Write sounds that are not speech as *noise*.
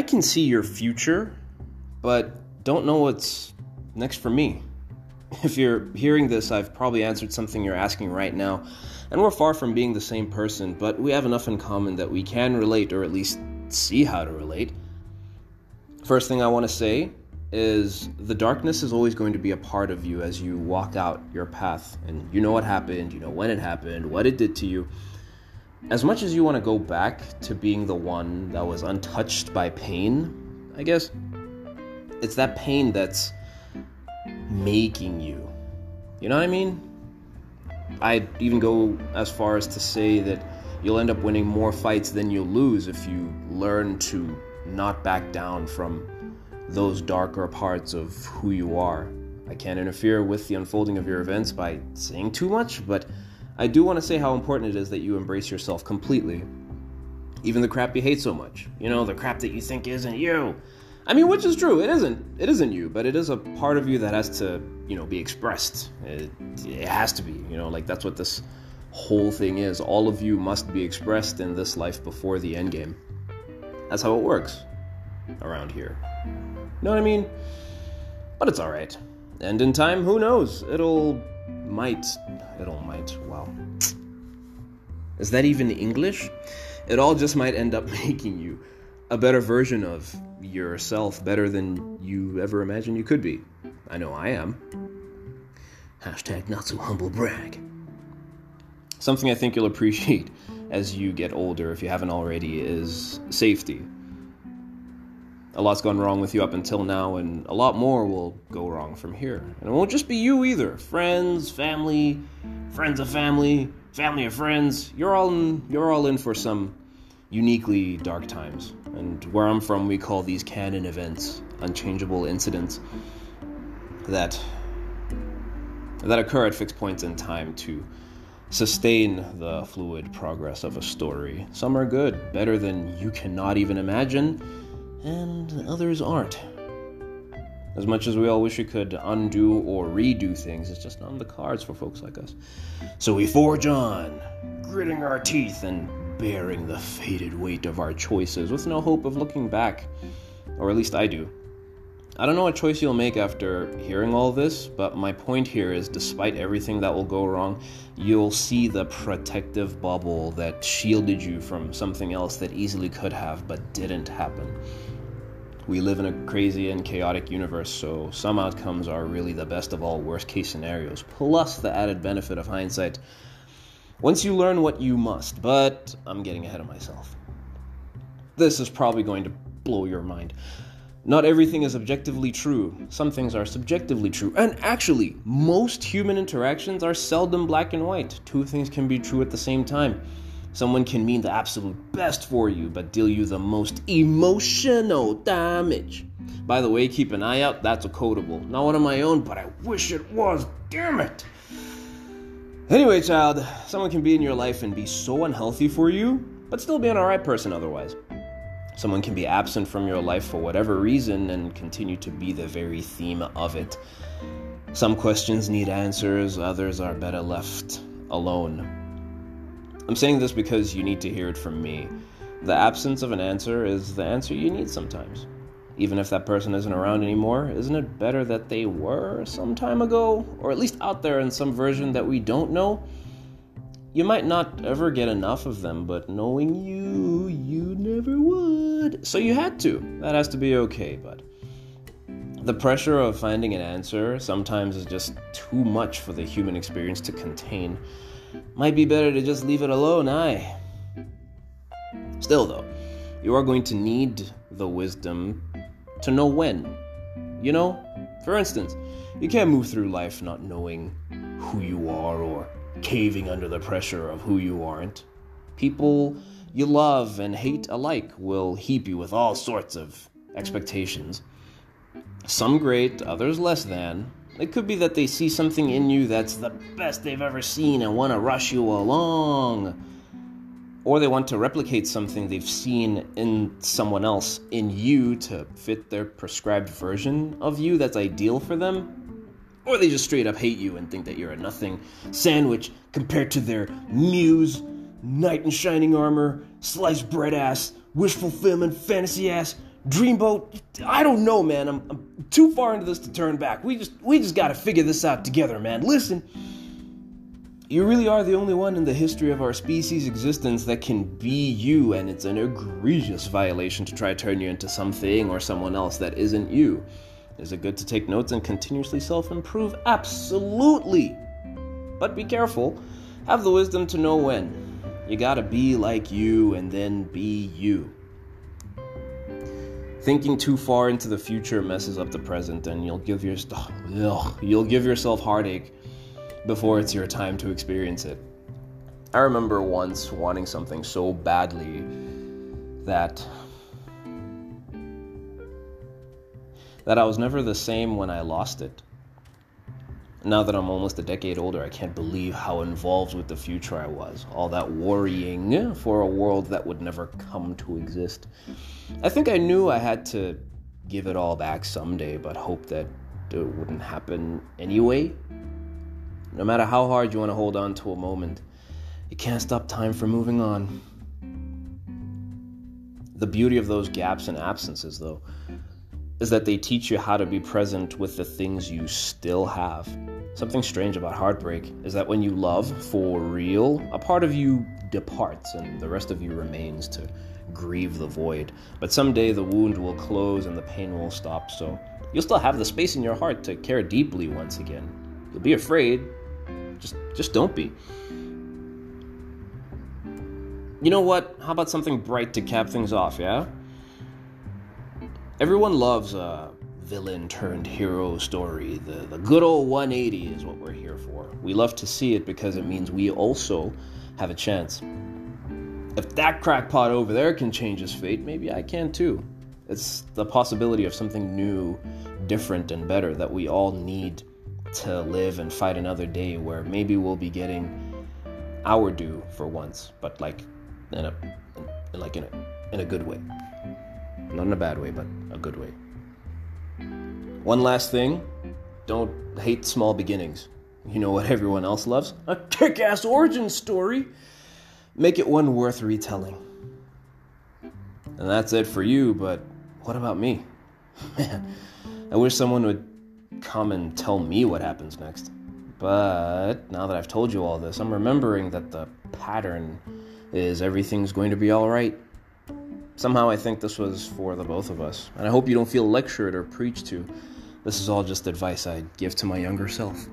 I can see your future, but don't know what's next for me. *laughs* If you're hearing this, I've probably answered something you're asking right now, and we're far from being the same person, but we have enough in common that we can relate or at least see how to relate. First thing I want to say is the darkness is always going to be a part of you as you walk out your path, and you know what happened, you know when it happened, what it did to you. As much as you want to go back to being the one that was untouched by pain, I guess, it's that pain that's making you. You know what I mean? I'd even go as far as to say that you'll end up winning more fights than you'll lose if you learn to not back down from those darker parts of who you are. I can't interfere with the unfolding of your events by saying too much, but I do want to say how important it is that you embrace yourself completely. Even the crap you hate so much. You know, the crap that you think isn't you. I mean, which is true. It isn't. It isn't you, but it is a part of you that has to, you know, be expressed. It, it has to be. You know, like that's what this whole thing is. All of you must be expressed in this life before the end game. That's how it works around here. Know what I mean? But it's all right. And in time, who knows? It'll might. It'll might. Wow. Is that even English? It all just might end up *laughs* making you a better version of yourself, better than you ever imagined you could be. I know I am. Hashtag not so humble brag. Something I think you'll appreciate as you get older, if you haven't already, is safety. A lot's gone wrong with you up until now, and a lot more will go wrong from here. And it won't just be you either. Friends, family, friends of family, family of friends. You're all in, you're all in for some uniquely dark times. And where I'm from, we call these canon events unchangeable incidents that that occur at fixed points in time to sustain the fluid progress of a story. Some are good, better than you cannot even imagine, and others aren't. As much as we all wish we could undo or redo things, it's just not on the cards for folks like us. So we forge on, gritting our teeth and bearing the faded weight of our choices with no hope of looking back. Or at least I do. I don't know what choice you'll make after hearing all this, but my point here is despite everything that will go wrong, you'll see the protective bubble that shielded you from something else that easily could have but didn't happen. We live in a crazy and chaotic universe, so some outcomes are really the best of all worst case scenarios, plus the added benefit of hindsight once you learn what you must, but I'm getting ahead of myself. This is probably going to blow your mind. Not everything is objectively true. Some things are subjectively true. And actually, most human interactions are seldom black and white. Two things can be true at the same time. Someone can mean the absolute best for you, but deal you the most emotional damage. By the way, keep an eye out, that's a quotable. Not one of my own, but I wish it was. Damn it! Anyway, child, someone can be in your life and be so unhealthy for you, but still be an alright person otherwise. Someone can be absent from your life for whatever reason and continue to be the very theme of it. Some questions need answers, others are better left alone. I'm saying this because you need to hear it from me. The absence of an answer is the answer you need sometimes even if that person isn't around anymore, isn't it better that they were some time ago? Or at least out there in some version that we don't know? You might not ever get enough of them, but knowing you, you never would. So you had to. That has to be okay, but. The pressure of finding an answer sometimes is just too much for the human experience to contain. Might be better to just leave it alone, aye. Still, though, you are going to need the wisdom to know when. You know? For instance, you can't move through life not knowing who you are or caving under the pressure of who you aren't. People you love and hate alike will heap you with all sorts of expectations. Some great, others less than. It could be that they see something in you that's the best they've ever seen and want to rush you along. Or they want to replicate something they've seen in someone else in you to fit their prescribed version of you that's ideal for them, or they just straight up hate you and think that you're a nothing sandwich compared to their muse, knight in shining armor, sliced bread ass, wish fulfillment, fantasy ass, Dreamboat, I don't know, man. I'm, I'm too far into this to turn back. We just we just gotta figure this out together, man. Listen. You really are the only one in the history of our species' existence that can be you, and it's an egregious violation to try to turn you into something or someone else that isn't you. Is it good to take notes and continuously self improve? Absolutely! But be careful. Have the wisdom to know when. You gotta be like you and then be you. Thinking too far into the future messes up the present, and you'll give your ugh, you'll give yourself heartache before it's your time to experience it. I remember once wanting something so badly that that I was never the same when I lost it. Now that I'm almost a decade older, I can't believe how involved with the future I was. All that worrying for a world that would never come to exist. I think I knew I had to give it all back someday, but hope that it wouldn't happen anyway. No matter how hard you want to hold on to a moment, you can't stop time from moving on. The beauty of those gaps and absences, though, is that they teach you how to be present with the things you still have. Something strange about heartbreak is that when you love for real, a part of you departs and the rest of you remains to grieve the void. But someday the wound will close and the pain will stop, so you'll still have the space in your heart to care deeply once again. You'll be afraid, just just don't be. You know what? How about something bright to cap things off, yeah? Everyone loves a villain turned hero story. The, the good old 180 is what we're here for. We love to see it because it means we also have a chance. If that crackpot over there can change his fate, maybe I can too. It's the possibility of something new, different, and better that we all need to live and fight another day where maybe we'll be getting our due for once, but like in a like in a in a good way. Not in a bad way, but a good way. One last thing, don't hate small beginnings. You know what everyone else loves? A kick-ass origin story. Make it one worth retelling. And that's it for you, but what about me? *laughs* Man, I wish someone would come and tell me what happens next. But now that I've told you all this, I'm remembering that the pattern is everything's going to be alright. Somehow I think this was for the both of us, and I hope you don't feel lectured or preached to. This is all just advice I'd give to my younger self.